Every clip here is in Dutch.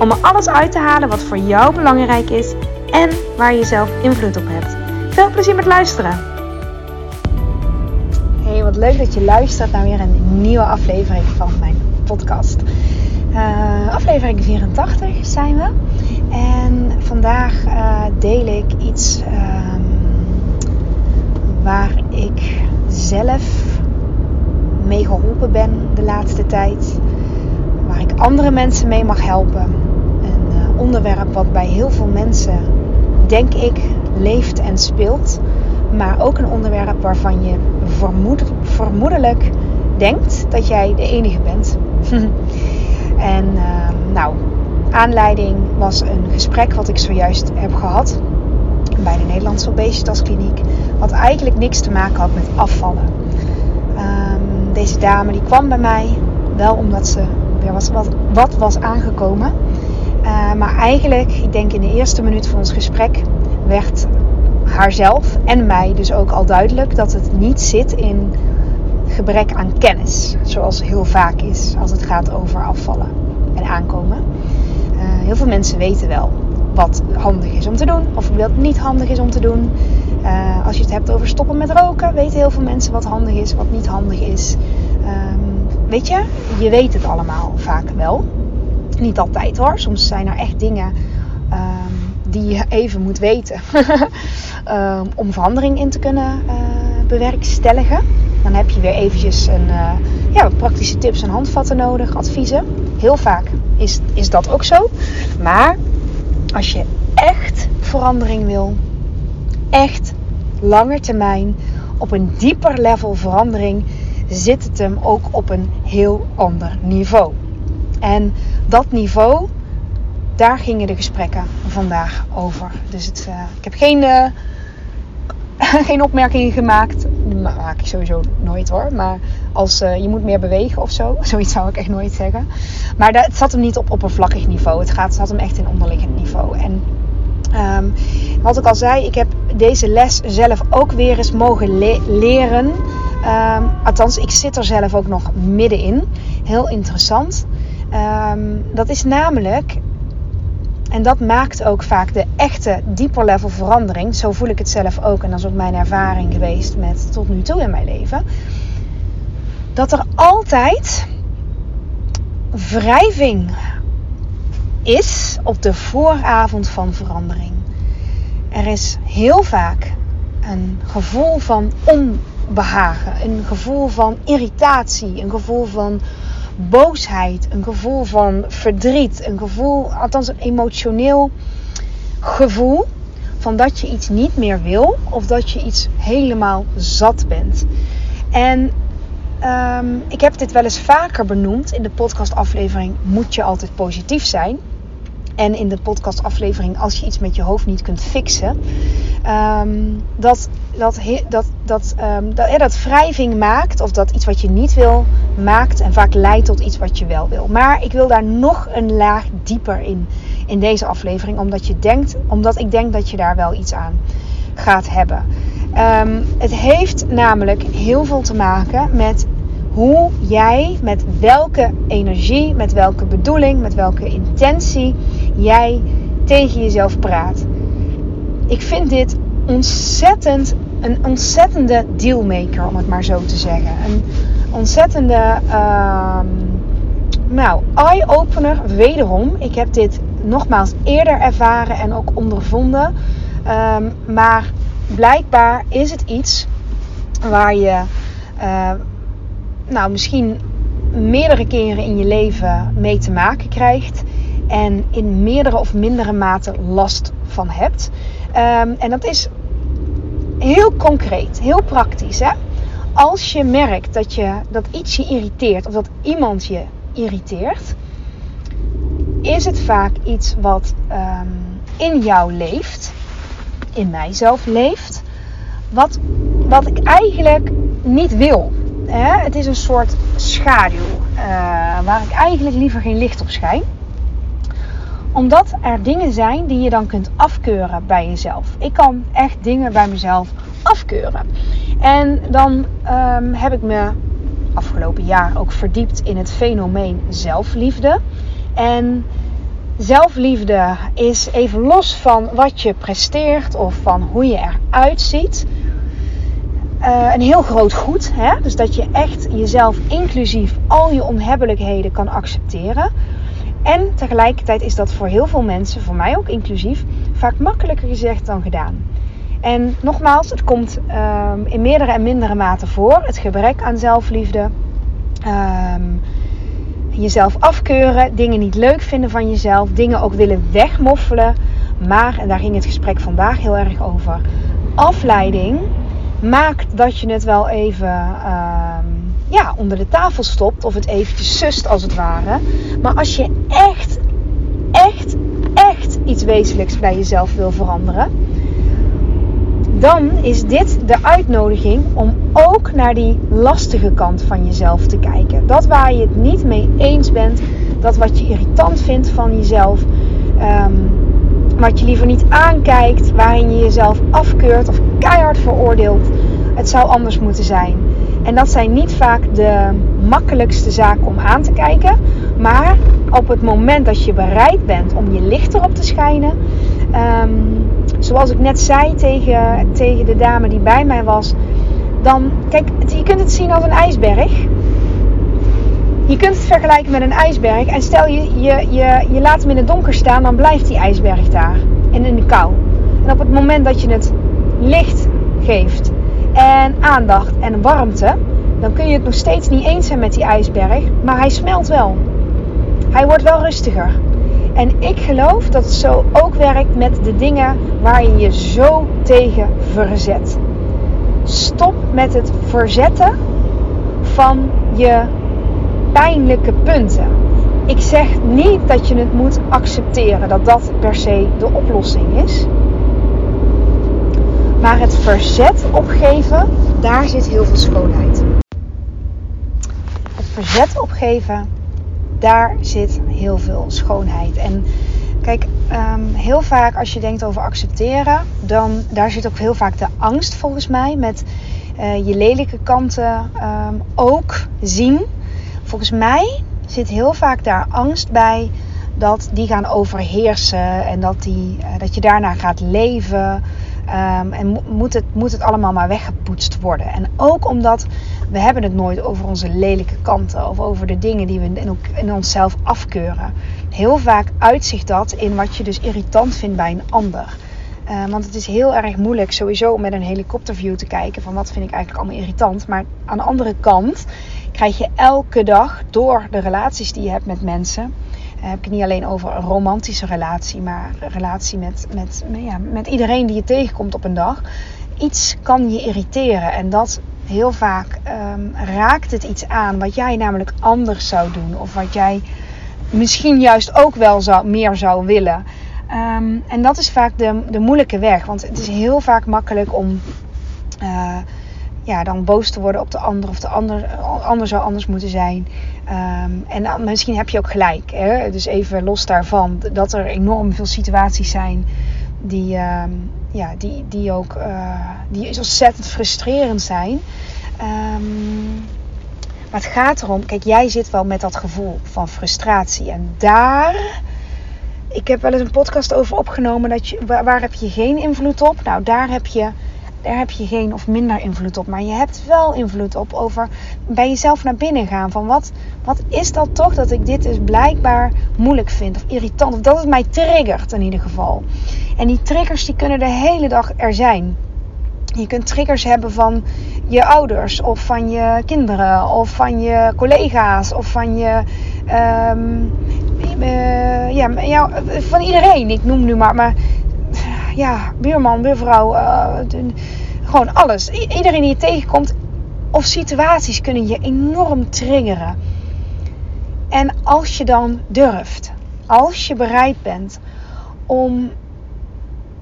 om er alles uit te halen wat voor jou belangrijk is en waar je zelf invloed op hebt. Veel plezier met luisteren! Hey, wat leuk dat je luistert naar weer een nieuwe aflevering van mijn podcast. Uh, aflevering 84 zijn we. En vandaag uh, deel ik iets uh, waar ik zelf mee geholpen ben de laatste tijd. Waar ik andere mensen mee mag helpen. Onderwerp wat bij heel veel mensen, denk ik, leeft en speelt. Maar ook een onderwerp waarvan je vermoed, vermoedelijk denkt dat jij de enige bent. en nou, aanleiding was een gesprek wat ik zojuist heb gehad bij de Nederlandse Obesitaskliniek. Wat eigenlijk niks te maken had met afvallen. Um, deze dame die kwam bij mij wel omdat ze weer was, wat, wat was aangekomen. Uh, maar eigenlijk, ik denk in de eerste minuut van ons gesprek, werd haarzelf en mij dus ook al duidelijk dat het niet zit in gebrek aan kennis. Zoals heel vaak is als het gaat over afvallen en aankomen. Uh, heel veel mensen weten wel wat handig is om te doen of wat niet handig is om te doen. Uh, als je het hebt over stoppen met roken, weten heel veel mensen wat handig is, wat niet handig is. Um, weet je, je weet het allemaal vaak wel. Niet altijd hoor. Soms zijn er echt dingen um, die je even moet weten um, om verandering in te kunnen uh, bewerkstelligen. Dan heb je weer eventjes een, uh, ja, praktische tips en handvatten nodig, adviezen. Heel vaak is, is dat ook zo. Maar als je echt verandering wil, echt langer termijn, op een dieper level verandering, zit het hem ook op een heel ander niveau. En dat niveau, daar gingen de gesprekken vandaag over. Dus het, uh, ik heb geen, uh, geen opmerkingen gemaakt. Maak ik sowieso nooit hoor. Maar als uh, je moet meer bewegen of zo. Zoiets zou ik echt nooit zeggen. Maar dat, het zat hem niet op oppervlakkig niveau. Het gaat, zat hem echt in onderliggend niveau. En um, wat ik al zei, ik heb deze les zelf ook weer eens mogen le leren. Um, althans, ik zit er zelf ook nog middenin. Heel interessant. Um, dat is namelijk, en dat maakt ook vaak de echte dieper level verandering. Zo voel ik het zelf ook. En dat is ook mijn ervaring geweest met tot nu toe in mijn leven. Dat er altijd wrijving is op de vooravond van verandering. Er is heel vaak een gevoel van onbehagen, een gevoel van irritatie, een gevoel van boosheid, een gevoel van verdriet, een gevoel, althans een emotioneel gevoel van dat je iets niet meer wil of dat je iets helemaal zat bent. En um, ik heb dit wel eens vaker benoemd in de podcastaflevering Moet je altijd positief zijn? En in de podcastaflevering Als je iets met je hoofd niet kunt fixen. Um, dat, dat, dat, dat, um, dat, ja, dat wrijving maakt, of dat iets wat je niet wil, maakt en vaak leidt tot iets wat je wel wil. Maar ik wil daar nog een laag dieper in, in deze aflevering, omdat, je denkt, omdat ik denk dat je daar wel iets aan gaat hebben. Um, het heeft namelijk heel veel te maken met hoe jij, met welke energie, met welke bedoeling, met welke intentie jij tegen jezelf praat. Ik vind dit ontzettend, een ontzettende dealmaker, om het maar zo te zeggen. Een ontzettende, uh, nou, eye-opener wederom. Ik heb dit nogmaals eerder ervaren en ook ondervonden. Um, maar blijkbaar is het iets waar je, uh, nou, misschien meerdere keren in je leven mee te maken krijgt. En in meerdere of mindere mate last van hebt. Um, en dat is heel concreet, heel praktisch. Hè? Als je merkt dat, je, dat iets je irriteert of dat iemand je irriteert, is het vaak iets wat um, in jou leeft, in mijzelf leeft, wat, wat ik eigenlijk niet wil. Het is een soort schaduw uh, waar ik eigenlijk liever geen licht op schijn omdat er dingen zijn die je dan kunt afkeuren bij jezelf. Ik kan echt dingen bij mezelf afkeuren. En dan um, heb ik me afgelopen jaar ook verdiept in het fenomeen zelfliefde. En zelfliefde is even los van wat je presteert of van hoe je eruit ziet. Uh, een heel groot goed. Hè? Dus dat je echt jezelf inclusief al je onhebbelijkheden kan accepteren. En tegelijkertijd is dat voor heel veel mensen, voor mij ook inclusief, vaak makkelijker gezegd dan gedaan. En nogmaals, het komt um, in meerdere en mindere mate voor. Het gebrek aan zelfliefde. Um, jezelf afkeuren, dingen niet leuk vinden van jezelf, dingen ook willen wegmoffelen. Maar, en daar ging het gesprek vandaag heel erg over, afleiding maakt dat je het wel even um, ja, onder de tafel stopt of het eventjes sust als het ware. Maar als je echt, echt, echt iets wezenlijks bij jezelf wil veranderen, dan is dit de uitnodiging om ook naar die lastige kant van jezelf te kijken. Dat waar je het niet mee eens bent, dat wat je irritant vindt van jezelf, um, wat je liever niet aankijkt, waarin je jezelf afkeurt of keihard veroordeelt. Het zou anders moeten zijn. En dat zijn niet vaak de makkelijkste zaken om aan te kijken. Maar op het moment dat je bereid bent om je licht erop te schijnen. Um, zoals ik net zei tegen, tegen de dame die bij mij was. Dan, kijk, je kunt het zien als een ijsberg. Je kunt het vergelijken met een ijsberg. En stel je, je, je, je laat hem in het donker staan, dan blijft die ijsberg daar. En in de kou. En op het moment dat je het licht geeft en aandacht en warmte, dan kun je het nog steeds niet eens zijn met die ijsberg, maar hij smelt wel. Hij wordt wel rustiger. En ik geloof dat het zo ook werkt met de dingen waar je je zo tegen verzet. Stop met het verzetten van je pijnlijke punten. Ik zeg niet dat je het moet accepteren, dat dat per se de oplossing is. Maar het verzet opgeven, daar zit heel veel schoonheid. Het verzet opgeven, daar zit heel veel schoonheid. En kijk, um, heel vaak als je denkt over accepteren, dan daar zit ook heel vaak de angst volgens mij met uh, je lelijke kanten um, ook zien. Volgens mij zit heel vaak daar angst bij dat die gaan overheersen en dat, die, uh, dat je daarna gaat leven. Um, en moet het, moet het allemaal maar weggepoetst worden. En ook omdat we hebben het nooit over onze lelijke kanten of over de dingen die we in, in onszelf afkeuren. Heel vaak uitzicht dat in wat je dus irritant vindt bij een ander. Uh, want het is heel erg moeilijk sowieso om met een helikopterview te kijken van wat vind ik eigenlijk allemaal irritant. Maar aan de andere kant krijg je elke dag door de relaties die je hebt met mensen heb ik het niet alleen over een romantische relatie, maar een relatie met, met, ja, met iedereen die je tegenkomt op een dag. Iets kan je irriteren en dat heel vaak um, raakt het iets aan wat jij namelijk anders zou doen of wat jij misschien juist ook wel meer zou willen. Um, en dat is vaak de, de moeilijke weg, want het is heel vaak makkelijk om. Uh, ja, dan boos te worden op de ander of de ander, ander zou anders moeten zijn. Um, en misschien heb je ook gelijk. Hè? Dus even los daarvan dat er enorm veel situaties zijn die, um, ja, die, die ook uh, die ontzettend frustrerend zijn. Um, maar het gaat erom, kijk, jij zit wel met dat gevoel van frustratie. En daar, ik heb wel eens een podcast over opgenomen, dat je, waar heb je geen invloed op? Nou, daar heb je daar heb je geen of minder invloed op. Maar je hebt wel invloed op over bij jezelf naar binnen gaan. Van wat, wat is dat toch dat ik dit dus blijkbaar moeilijk vind of irritant. Of dat het mij triggert in ieder geval. En die triggers die kunnen de hele dag er zijn. Je kunt triggers hebben van je ouders of van je kinderen of van je collega's of van je... Uh, ja, ja, van iedereen. Ik noem nu maar, maar ja, buurman, buurvrouw, uh, gewoon alles. iedereen die je tegenkomt of situaties kunnen je enorm triggeren. En als je dan durft, als je bereid bent om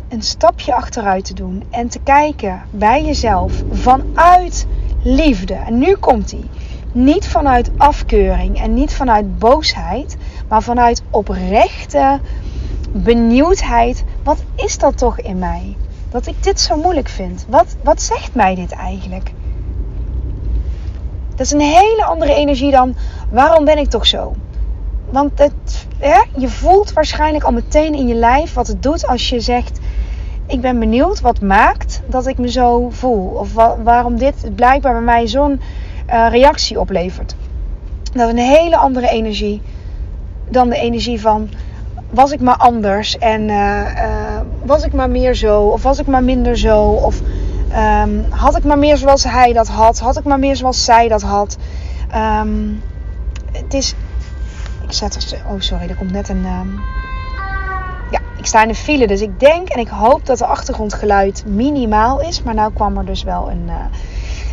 een stapje achteruit te doen en te kijken bij jezelf vanuit liefde. En nu komt hij. Niet vanuit afkeuring en niet vanuit boosheid, maar vanuit oprechte benieuwdheid. Wat is dat toch in mij? Dat ik dit zo moeilijk vind. Wat, wat zegt mij dit eigenlijk? Dat is een hele andere energie dan waarom ben ik toch zo? Want het, hè, je voelt waarschijnlijk al meteen in je lijf wat het doet als je zegt: Ik ben benieuwd wat maakt dat ik me zo voel. Of waarom dit blijkbaar bij mij zo'n uh, reactie oplevert. Dat is een hele andere energie dan de energie van: Was ik maar anders en uh, uh, was ik maar meer zo, of was ik maar minder zo, of um, had ik maar meer zoals hij dat had, had ik maar meer zoals zij dat had. Um, het is ik zet er. Oh, sorry, er komt net een. Um... Ja, ik sta in de file, dus ik denk en ik hoop dat de achtergrondgeluid minimaal is. Maar nou kwam er dus wel een, uh,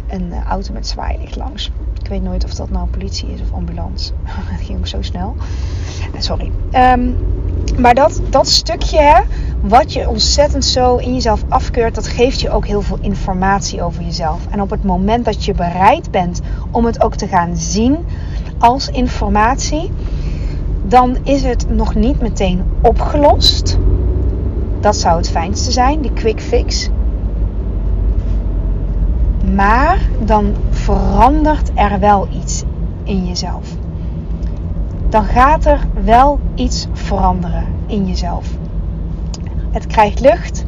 een auto met zwaailicht langs. Ik weet nooit of dat nou politie is of ambulance. Het ging ook zo snel. Sorry. Um, maar dat, dat stukje, wat je ontzettend zo in jezelf afkeurt, dat geeft je ook heel veel informatie over jezelf. En op het moment dat je bereid bent om het ook te gaan zien als informatie, dan is het nog niet meteen opgelost. Dat zou het fijnste zijn, die quick fix. Maar dan verandert er wel iets in jezelf. Dan gaat er wel iets veranderen in jezelf. Het krijgt lucht,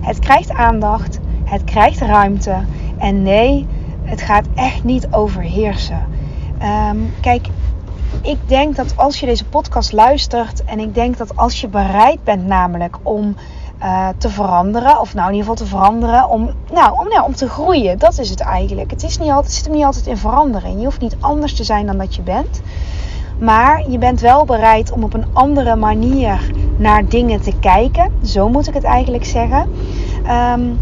het krijgt aandacht, het krijgt ruimte. En nee, het gaat echt niet overheersen. Um, kijk, ik denk dat als je deze podcast luistert en ik denk dat als je bereid bent namelijk om uh, te veranderen, of nou in ieder geval te veranderen, om, nou, om, nou, om te groeien, dat is het eigenlijk. Het, is niet altijd, het zit hem niet altijd in verandering. Je hoeft niet anders te zijn dan dat je bent. Maar je bent wel bereid om op een andere manier naar dingen te kijken. Zo moet ik het eigenlijk zeggen. Um,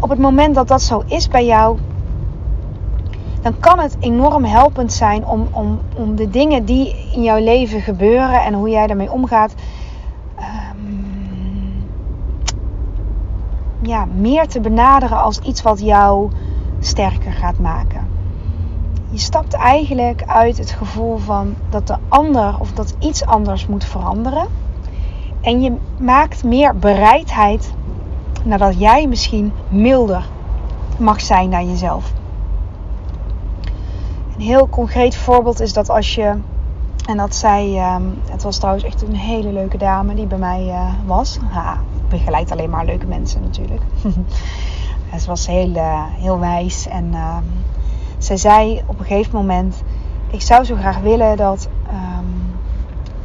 op het moment dat dat zo is bij jou, dan kan het enorm helpend zijn om, om, om de dingen die in jouw leven gebeuren en hoe jij daarmee omgaat, um, ja, meer te benaderen als iets wat jou sterker gaat maken. Je stapt eigenlijk uit het gevoel van dat de ander of dat iets anders moet veranderen. En je maakt meer bereidheid nadat jij misschien milder mag zijn naar jezelf. Een heel concreet voorbeeld is dat als je. En dat zij. Ehm, het was trouwens echt een hele leuke dame die bij mij uh, was. Ja, begeleidt alleen maar leuke mensen natuurlijk. ze was heel, uh, heel wijs. En uh, zij zei op een gegeven moment: Ik zou zo graag willen dat. Um,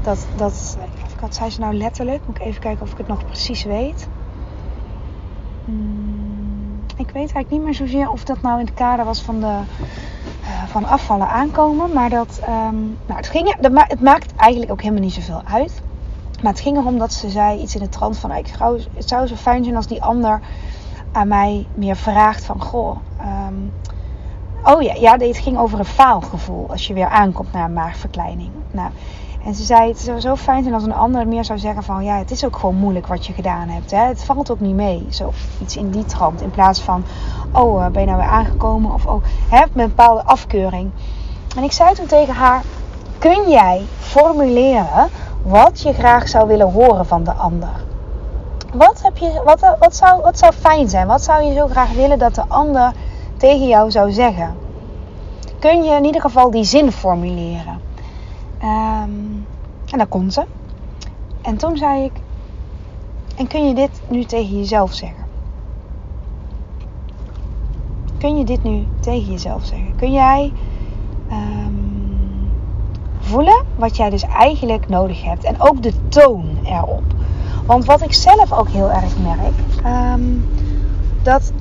dat, dat wat zei ze nou letterlijk? Moet ik even kijken of ik het nog precies weet. Hmm, ik weet eigenlijk niet meer zozeer of dat nou in het kader was van de van afvallen aankomen. Maar dat, um, nou, het, ging, dat het maakt eigenlijk ook helemaal niet zoveel uit. Maar het ging erom dat ze zei iets in de trant van... Ik zou, het zou zo fijn zijn als die ander aan mij meer vraagt van... Goh, um, oh ja, ja, het ging over een faalgevoel als je weer aankomt naar een maagverkleining. Nou, en ze zei, het zou zo fijn zijn als een ander meer zou zeggen van... Ja, het is ook gewoon moeilijk wat je gedaan hebt. Hè? Het valt ook niet mee. Zo iets in die trant. In plaats van, oh, eh, ben je nou weer aangekomen? Of oh, hè, met een bepaalde afkeuring. En ik zei toen tegen haar, kun jij formuleren wat je graag zou willen horen van de ander? Wat, heb je, wat, wat, zou, wat zou fijn zijn? Wat zou je zo graag willen dat de ander tegen jou zou zeggen? Kun je in ieder geval die zin formuleren? Um, en dat kon ze. En toen zei ik: En kun je dit nu tegen jezelf zeggen? Kun je dit nu tegen jezelf zeggen? Kun jij um, voelen wat jij dus eigenlijk nodig hebt? En ook de toon erop. Want wat ik zelf ook heel erg merk, um, dat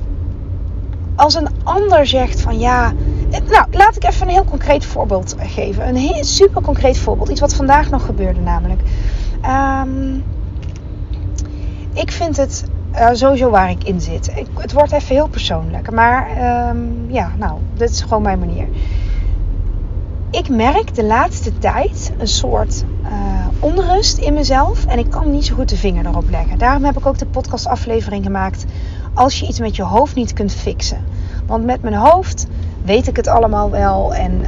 als een ander zegt van ja, nou, laat ik even een heel concreet voorbeeld geven. Een heel super concreet voorbeeld. Iets wat vandaag nog gebeurde namelijk. Um, ik vind het uh, sowieso waar ik in zit. Ik, het wordt even heel persoonlijk. Maar um, ja, nou, dit is gewoon mijn manier. Ik merk de laatste tijd een soort onrust in mezelf en ik kan niet zo goed de vinger erop leggen. Daarom heb ik ook de podcastaflevering gemaakt. Als je iets met je hoofd niet kunt fixen. Want met mijn hoofd weet ik het allemaal wel en uh,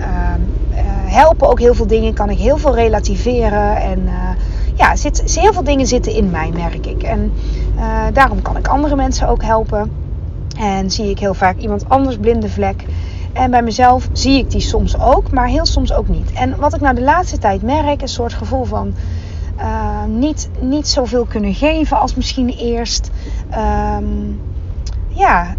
helpen ook heel veel dingen. Kan ik heel veel relativeren en uh, ja, zit, heel veel dingen zitten in mij, merk ik. En uh, daarom kan ik andere mensen ook helpen. En zie ik heel vaak iemand anders blinde vlek. En bij mezelf zie ik die soms ook, maar heel soms ook niet. En wat ik nou de laatste tijd merk, een soort gevoel van uh, niet, niet zoveel kunnen geven als misschien eerst. Um, ja,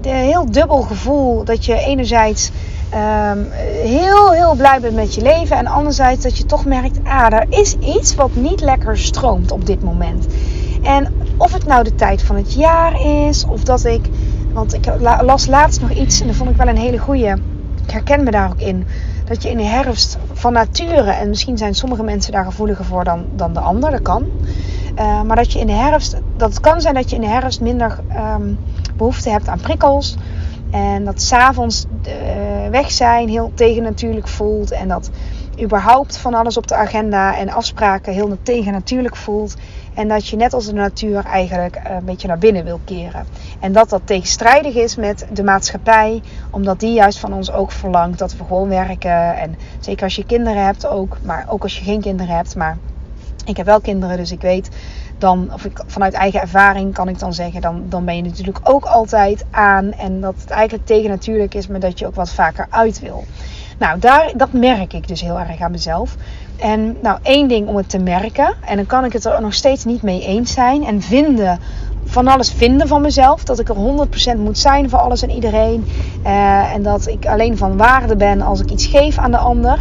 de, heel dubbel gevoel dat je enerzijds um, heel, heel blij bent met je leven. En anderzijds dat je toch merkt, ah, er is iets wat niet lekker stroomt op dit moment. En of het nou de tijd van het jaar is, of dat ik want ik las laatst nog iets en dat vond ik wel een hele goeie. Ik herken me daar ook in. Dat je in de herfst van nature, en misschien zijn sommige mensen daar gevoeliger voor dan, dan de ander, dat kan. Uh, maar dat je in de herfst, dat kan zijn dat je in de herfst minder um, behoefte hebt aan prikkels. En dat s'avonds uh, weg zijn heel tegennatuurlijk voelt. En dat überhaupt van alles op de agenda en afspraken heel tegennatuurlijk voelt. En dat je net als de natuur eigenlijk eh, een beetje naar binnen wil keren. En dat dat tegenstrijdig is met de maatschappij, omdat die juist van ons ook verlangt dat we gewoon werken. En zeker als je kinderen hebt ook, maar ook als je geen kinderen hebt. Maar ik heb wel kinderen, dus ik weet dan, of ik vanuit eigen ervaring kan ik dan zeggen, dan, dan ben je natuurlijk ook altijd aan. En dat het eigenlijk tegennatuurlijk is, maar dat je ook wat vaker uit wil. Nou, daar, dat merk ik dus heel erg aan mezelf. En nou, één ding om het te merken. En dan kan ik het er nog steeds niet mee eens zijn. En vinden, van alles vinden van mezelf. Dat ik er 100% moet zijn voor alles en iedereen. Uh, en dat ik alleen van waarde ben als ik iets geef aan de ander.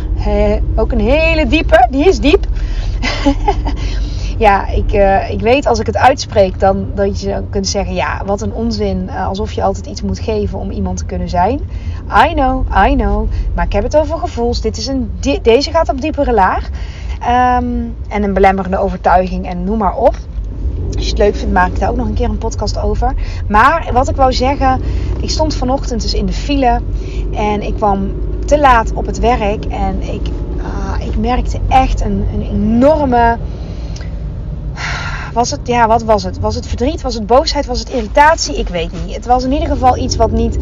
Ook een hele diepe, die is diep. ja, ik, uh, ik weet als ik het uitspreek, dan dat je kunt zeggen: ja, wat een onzin. Uh, alsof je altijd iets moet geven om iemand te kunnen zijn. I know, I know. Maar ik heb het over gevoels. Dit is een, deze gaat op diepere laag. Um, en een belemmerende overtuiging en noem maar op. Als je het leuk vindt, maak ik daar ook nog een keer een podcast over. Maar wat ik wou zeggen, ik stond vanochtend dus in de file en ik kwam te laat op het werk en ik, uh, ik merkte echt een, een enorme was het, ja, wat was het? Was het verdriet? Was het boosheid? Was het irritatie? Ik weet niet. Het was in ieder geval iets wat niet.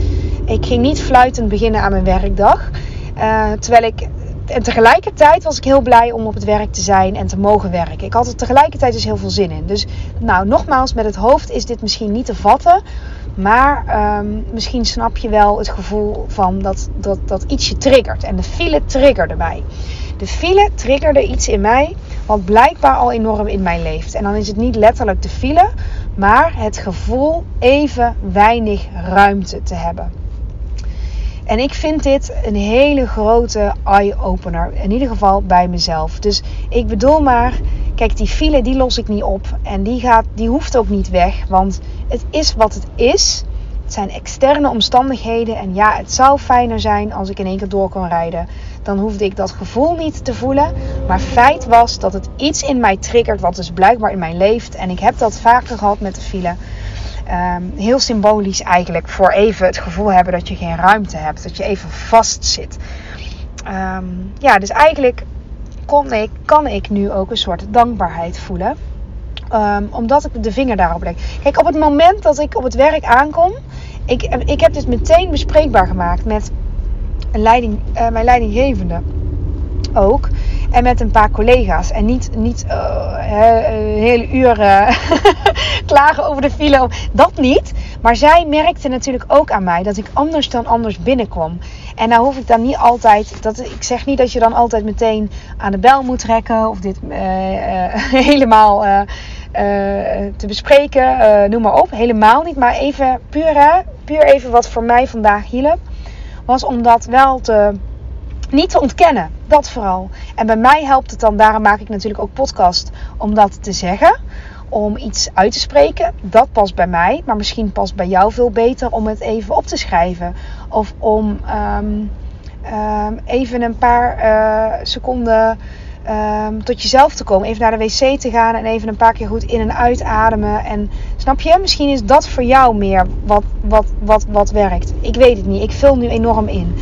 Ik ging niet fluitend beginnen aan mijn werkdag. Uh, terwijl ik. En tegelijkertijd was ik heel blij om op het werk te zijn en te mogen werken. Ik had er tegelijkertijd dus heel veel zin in. Dus, nou, nogmaals, met het hoofd is dit misschien niet te vatten. Maar um, misschien snap je wel het gevoel van dat, dat, dat iets je triggert. En de file triggerde mij. De file triggerde iets in mij wat blijkbaar al enorm in mij leeft. En dan is het niet letterlijk de file, maar het gevoel even weinig ruimte te hebben. En ik vind dit een hele grote eye-opener. In ieder geval bij mezelf. Dus ik bedoel maar, kijk, die file die los ik niet op. En die, gaat, die hoeft ook niet weg. Want het is wat het is. Het zijn externe omstandigheden. En ja, het zou fijner zijn als ik in één keer door kon rijden dan hoefde ik dat gevoel niet te voelen. Maar feit was dat het iets in mij triggert wat dus blijkbaar in mij leeft. En ik heb dat vaker gehad met de file. Um, heel symbolisch eigenlijk voor even het gevoel hebben dat je geen ruimte hebt. Dat je even vast zit. Um, ja, dus eigenlijk kon kan ik nu ook een soort dankbaarheid voelen. Um, omdat ik de vinger daarop leg. Kijk, op het moment dat ik op het werk aankom. Ik, ik heb dit meteen bespreekbaar gemaakt met een leiding, uh, mijn leidinggevende ook. En met een paar collega's. En niet, niet een hele uh, klagen over de file. Dat niet. Maar zij merkte natuurlijk ook aan mij dat ik anders dan anders binnenkwam. En nou hoef ik dan niet altijd. Dat, ik zeg niet dat je dan altijd meteen aan de bel moet trekken. Of dit helemaal te bespreken. noem maar op. Helemaal niet. Maar even puur, puur even wat voor mij vandaag hielp was om dat wel te, niet te ontkennen. Dat vooral. En bij mij helpt het dan, daarom maak ik natuurlijk ook podcast, om dat te zeggen. Om iets uit te spreken. Dat past bij mij. Maar misschien past bij jou veel beter om het even op te schrijven. Of om um, um, even een paar uh, seconden um, tot jezelf te komen. Even naar de wc te gaan en even een paar keer goed in en uitademen. En snap je, misschien is dat voor jou meer wat, wat, wat, wat werkt. Ik weet het niet. Ik vul nu enorm in.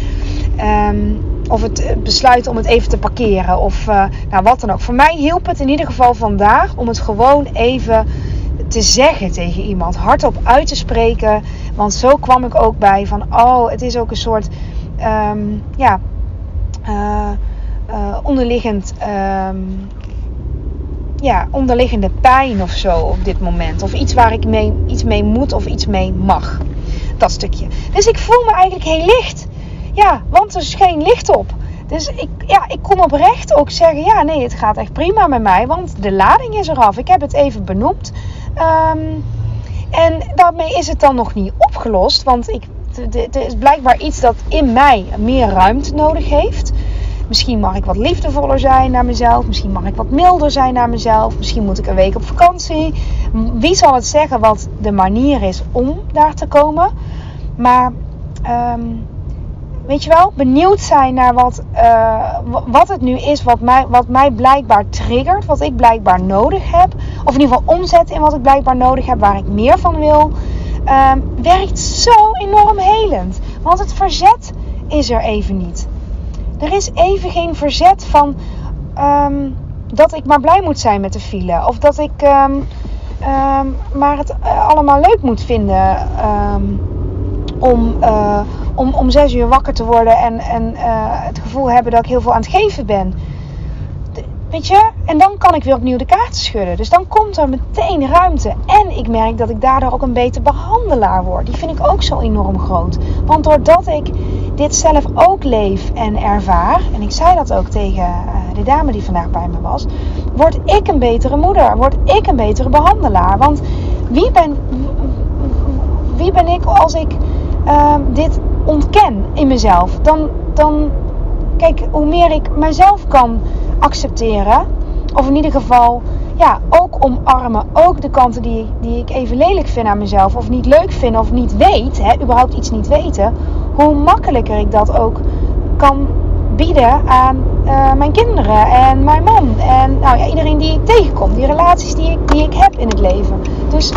Um, of het besluit om het even te parkeren. Of nou, wat dan ook. Voor mij hielp het in ieder geval vandaag om het gewoon even te zeggen tegen iemand. Hardop uit te spreken. Want zo kwam ik ook bij van, oh, het is ook een soort, ehm, ja, uh, onderliggend, um, ja, onderliggende pijn of zo op dit moment. Of iets waar ik mee, iets mee moet of iets mee mag. Dat stukje. Dus ik voel me eigenlijk heel licht. Ja, want er is geen licht op. Dus ik, ja, ik kon oprecht ook zeggen: ja, nee, het gaat echt prima met mij, want de lading is eraf. Ik heb het even benoemd. Um, en daarmee is het dan nog niet opgelost, want ik, het is blijkbaar iets dat in mij meer ruimte nodig heeft. Misschien mag ik wat liefdevoller zijn naar mezelf. Misschien mag ik wat milder zijn naar mezelf. Misschien moet ik een week op vakantie. Wie zal het zeggen wat de manier is om daar te komen? Maar um, weet je wel, benieuwd zijn naar wat, uh, wat het nu is wat mij, wat mij blijkbaar triggert, wat ik blijkbaar nodig heb. Of in ieder geval omzet in wat ik blijkbaar nodig heb, waar ik meer van wil. Um, werkt zo enorm helend. Want het verzet is er even niet. Er is even geen verzet van um, dat ik maar blij moet zijn met de file. Of dat ik um, maar het uh, allemaal leuk moet vinden om. Uh, om, om zes uur wakker te worden en, en uh, het gevoel hebben dat ik heel veel aan het geven ben. weet je? En dan kan ik weer opnieuw de kaarten schudden. Dus dan komt er meteen ruimte. En ik merk dat ik daardoor ook een beter behandelaar word. Die vind ik ook zo enorm groot. Want doordat ik dit zelf ook leef en ervaar, en ik zei dat ook tegen uh, de dame die vandaag bij me was, word ik een betere moeder. Word ik een betere behandelaar. Want wie ben, wie ben ik als ik uh, dit ontken in mezelf, dan, dan, kijk, hoe meer ik mezelf kan accepteren, of in ieder geval, ja, ook omarmen, ook de kanten die, die ik even lelijk vind aan mezelf, of niet leuk vind, of niet weet, hè, überhaupt iets niet weten, hoe makkelijker ik dat ook kan bieden aan uh, mijn kinderen en mijn man. En nou ja, iedereen die ik tegenkom, die relaties die ik, die ik heb in het leven. Dus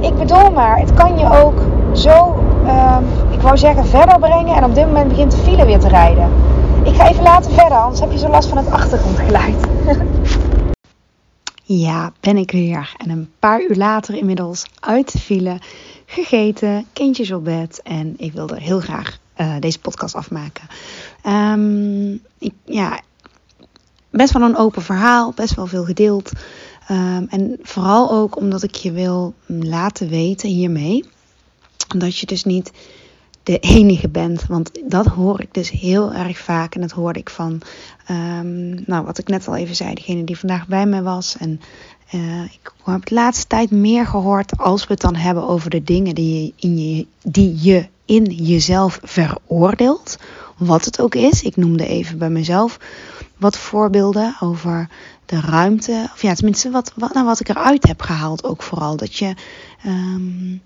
ik bedoel maar, het kan je ook zo ik wou zeggen, verder brengen. En op dit moment begint de file weer te rijden. Ik ga even later verder, anders heb je zo last van het achtergrondgeluid. ja, ben ik weer. En een paar uur later inmiddels uit de file, gegeten, kindjes op bed. En ik wilde heel graag uh, deze podcast afmaken. Um, ik, ja, best wel een open verhaal, best wel veel gedeeld. Um, en vooral ook omdat ik je wil laten weten hiermee. Dat je dus niet de enige bent. Want dat hoor ik dus heel erg vaak. En dat hoorde ik van, um, nou, wat ik net al even zei, degene die vandaag bij mij was. En uh, ik heb de laatste tijd meer gehoord als we het dan hebben over de dingen die je in, je, die je in jezelf veroordeelt. Wat het ook is. Ik noemde even bij mezelf wat voorbeelden over de ruimte. Of ja, tenminste, wat, wat, nou, wat ik eruit heb gehaald ook vooral. Dat je. Um,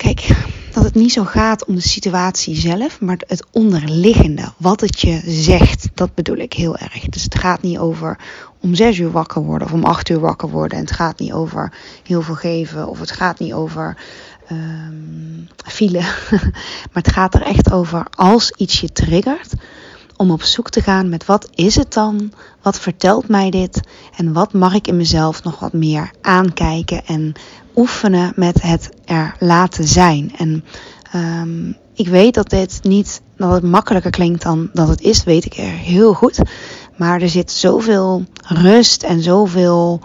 Kijk, dat het niet zo gaat om de situatie zelf, maar het onderliggende, wat het je zegt, dat bedoel ik heel erg. Dus het gaat niet over om zes uur wakker worden of om acht uur wakker worden. En het gaat niet over heel veel geven of het gaat niet over um, file. maar het gaat er echt over als iets je triggert, om op zoek te gaan met wat is het dan? Wat vertelt mij dit? En wat mag ik in mezelf nog wat meer aankijken en oefenen met het er laten zijn. En um, ik weet dat dit niet dat het makkelijker klinkt dan dat het is, weet ik er heel goed. Maar er zit zoveel rust en zoveel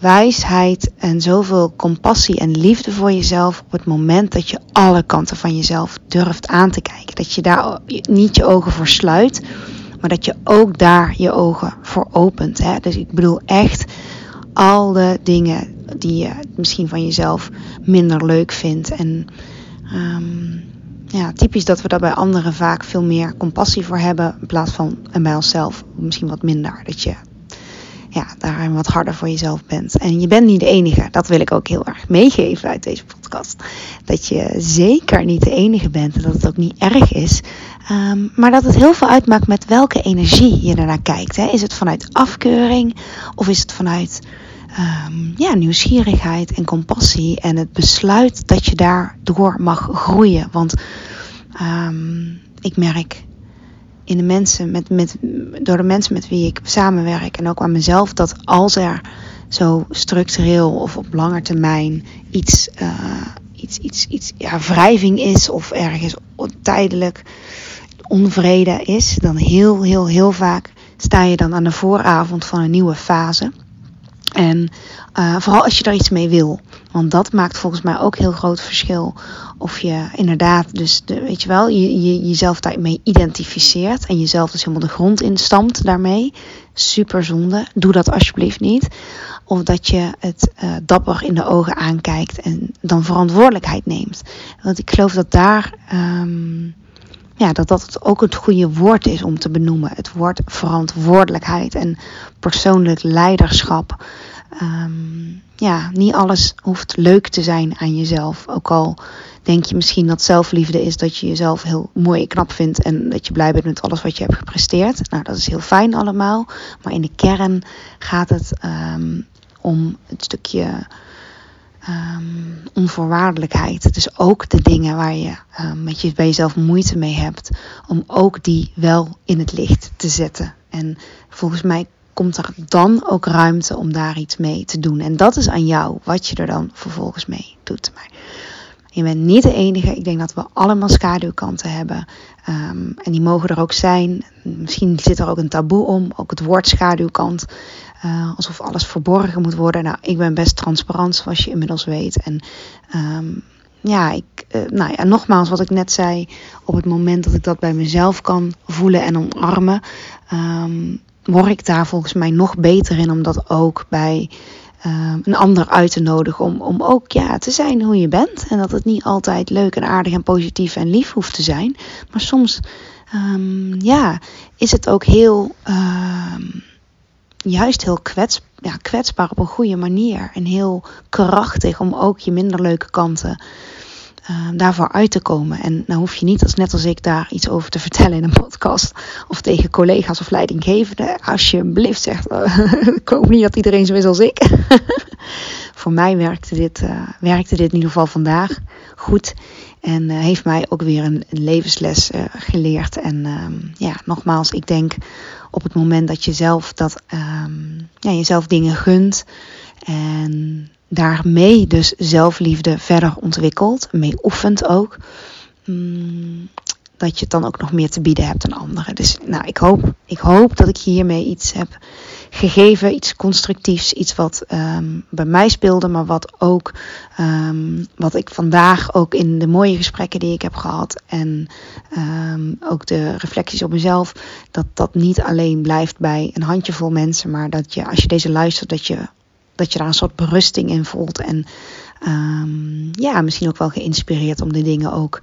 wijsheid en zoveel compassie en liefde voor jezelf op het moment dat je alle kanten van jezelf durft aan te kijken. Dat je daar niet je ogen voor sluit, maar dat je ook daar je ogen voor opent. Hè? Dus ik bedoel echt al de dingen die je misschien van jezelf minder leuk vindt. En um, ja, typisch dat we daar bij anderen vaak veel meer compassie voor hebben. In plaats van en bij onszelf misschien wat minder. Dat je ja, daarin wat harder voor jezelf bent. En je bent niet de enige. Dat wil ik ook heel erg meegeven uit deze podcast. Dat je zeker niet de enige bent. En dat het ook niet erg is. Um, maar dat het heel veel uitmaakt met welke energie je ernaar kijkt. Hè. Is het vanuit afkeuring? Of is het vanuit um, ja, nieuwsgierigheid en compassie. En het besluit dat je daardoor mag groeien. Want um, ik merk in de mensen met, met, door de mensen met wie ik samenwerk en ook aan mezelf dat als er zo structureel of op lange termijn iets, uh, iets, iets, iets ja, wrijving is of ergens tijdelijk onvrede is, dan heel, heel, heel vaak sta je dan aan de vooravond van een nieuwe fase. En uh, vooral als je daar iets mee wil. Want dat maakt volgens mij ook heel groot verschil. Of je inderdaad, dus de, weet je wel, je, je, jezelf daarmee identificeert. En jezelf dus helemaal de grond instamt daarmee. Super zonde. Doe dat alsjeblieft niet. Of dat je het uh, dapper in de ogen aankijkt en dan verantwoordelijkheid neemt. Want ik geloof dat daar. Um, ja, dat dat ook het goede woord is om te benoemen. Het woord verantwoordelijkheid en persoonlijk leiderschap. Um, ja, niet alles hoeft leuk te zijn aan jezelf. Ook al denk je misschien dat zelfliefde is dat je jezelf heel mooi en knap vindt en dat je blij bent met alles wat je hebt gepresteerd. Nou, dat is heel fijn allemaal. Maar in de kern gaat het um, om het stukje um, onvoorwaardelijkheid. Dus ook de dingen waar je um, met je bij jezelf moeite mee hebt, om ook die wel in het licht te zetten. En volgens mij komt er dan ook ruimte om daar iets mee te doen. En dat is aan jou, wat je er dan vervolgens mee doet. Maar je bent niet de enige. Ik denk dat we allemaal schaduwkanten hebben. Um, en die mogen er ook zijn. Misschien zit er ook een taboe om, ook het woord schaduwkant. Uh, alsof alles verborgen moet worden. Nou, ik ben best transparant, zoals je inmiddels weet. En um, ja, ik, uh, nou ja, nogmaals wat ik net zei. Op het moment dat ik dat bij mezelf kan voelen en omarmen, um, word ik daar volgens mij nog beter in om dat ook bij uh, een ander uit te nodigen. Om, om ook ja, te zijn hoe je bent. En dat het niet altijd leuk en aardig en positief en lief hoeft te zijn. Maar soms um, ja, is het ook heel juist heel kwets, ja, kwetsbaar op een goede manier. En heel krachtig om ook je minder leuke kanten uh, daarvoor uit te komen. En nou hoef je niet, als net als ik, daar iets over te vertellen in een podcast. Of tegen collega's of leidinggevenden. Alsjeblieft zegt, ik hoop niet dat iedereen zo is als ik. Voor mij werkte dit, uh, werkte dit in ieder geval vandaag goed. En uh, heeft mij ook weer een, levensles uh, geleerd. En um, ja, nogmaals, ik denk op het moment dat je zelf dat, um, ja, jezelf dingen gunt. En daarmee dus zelfliefde verder ontwikkelt. Mee oefent ook. Um, dat je het dan ook nog meer te bieden hebt aan anderen. Dus nou, ik hoop, ik hoop dat ik hiermee iets heb gegeven, iets constructiefs, iets wat um, bij mij speelde, maar wat ook, um, wat ik vandaag ook in de mooie gesprekken die ik heb gehad en um, ook de reflecties op mezelf, dat dat niet alleen blijft bij een handjevol mensen, maar dat je als je deze luistert, dat je, dat je daar een soort berusting in voelt en ja, misschien ook wel geïnspireerd om de dingen ook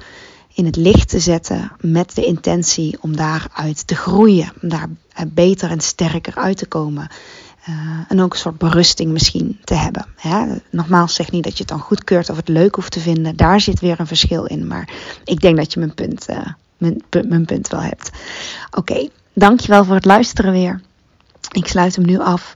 in het licht te zetten met de intentie om daaruit te groeien, om daar eh, beter en sterker uit te komen. Uh, en ook een soort berusting misschien te hebben. Hè? Nogmaals, zeg niet dat je het dan goedkeurt of het leuk hoeft te vinden. Daar zit weer een verschil in. Maar ik denk dat je mijn punt, uh, mijn, mijn, punt wel hebt. Oké, dankjewel voor het luisteren weer. Ik sluit hem nu af.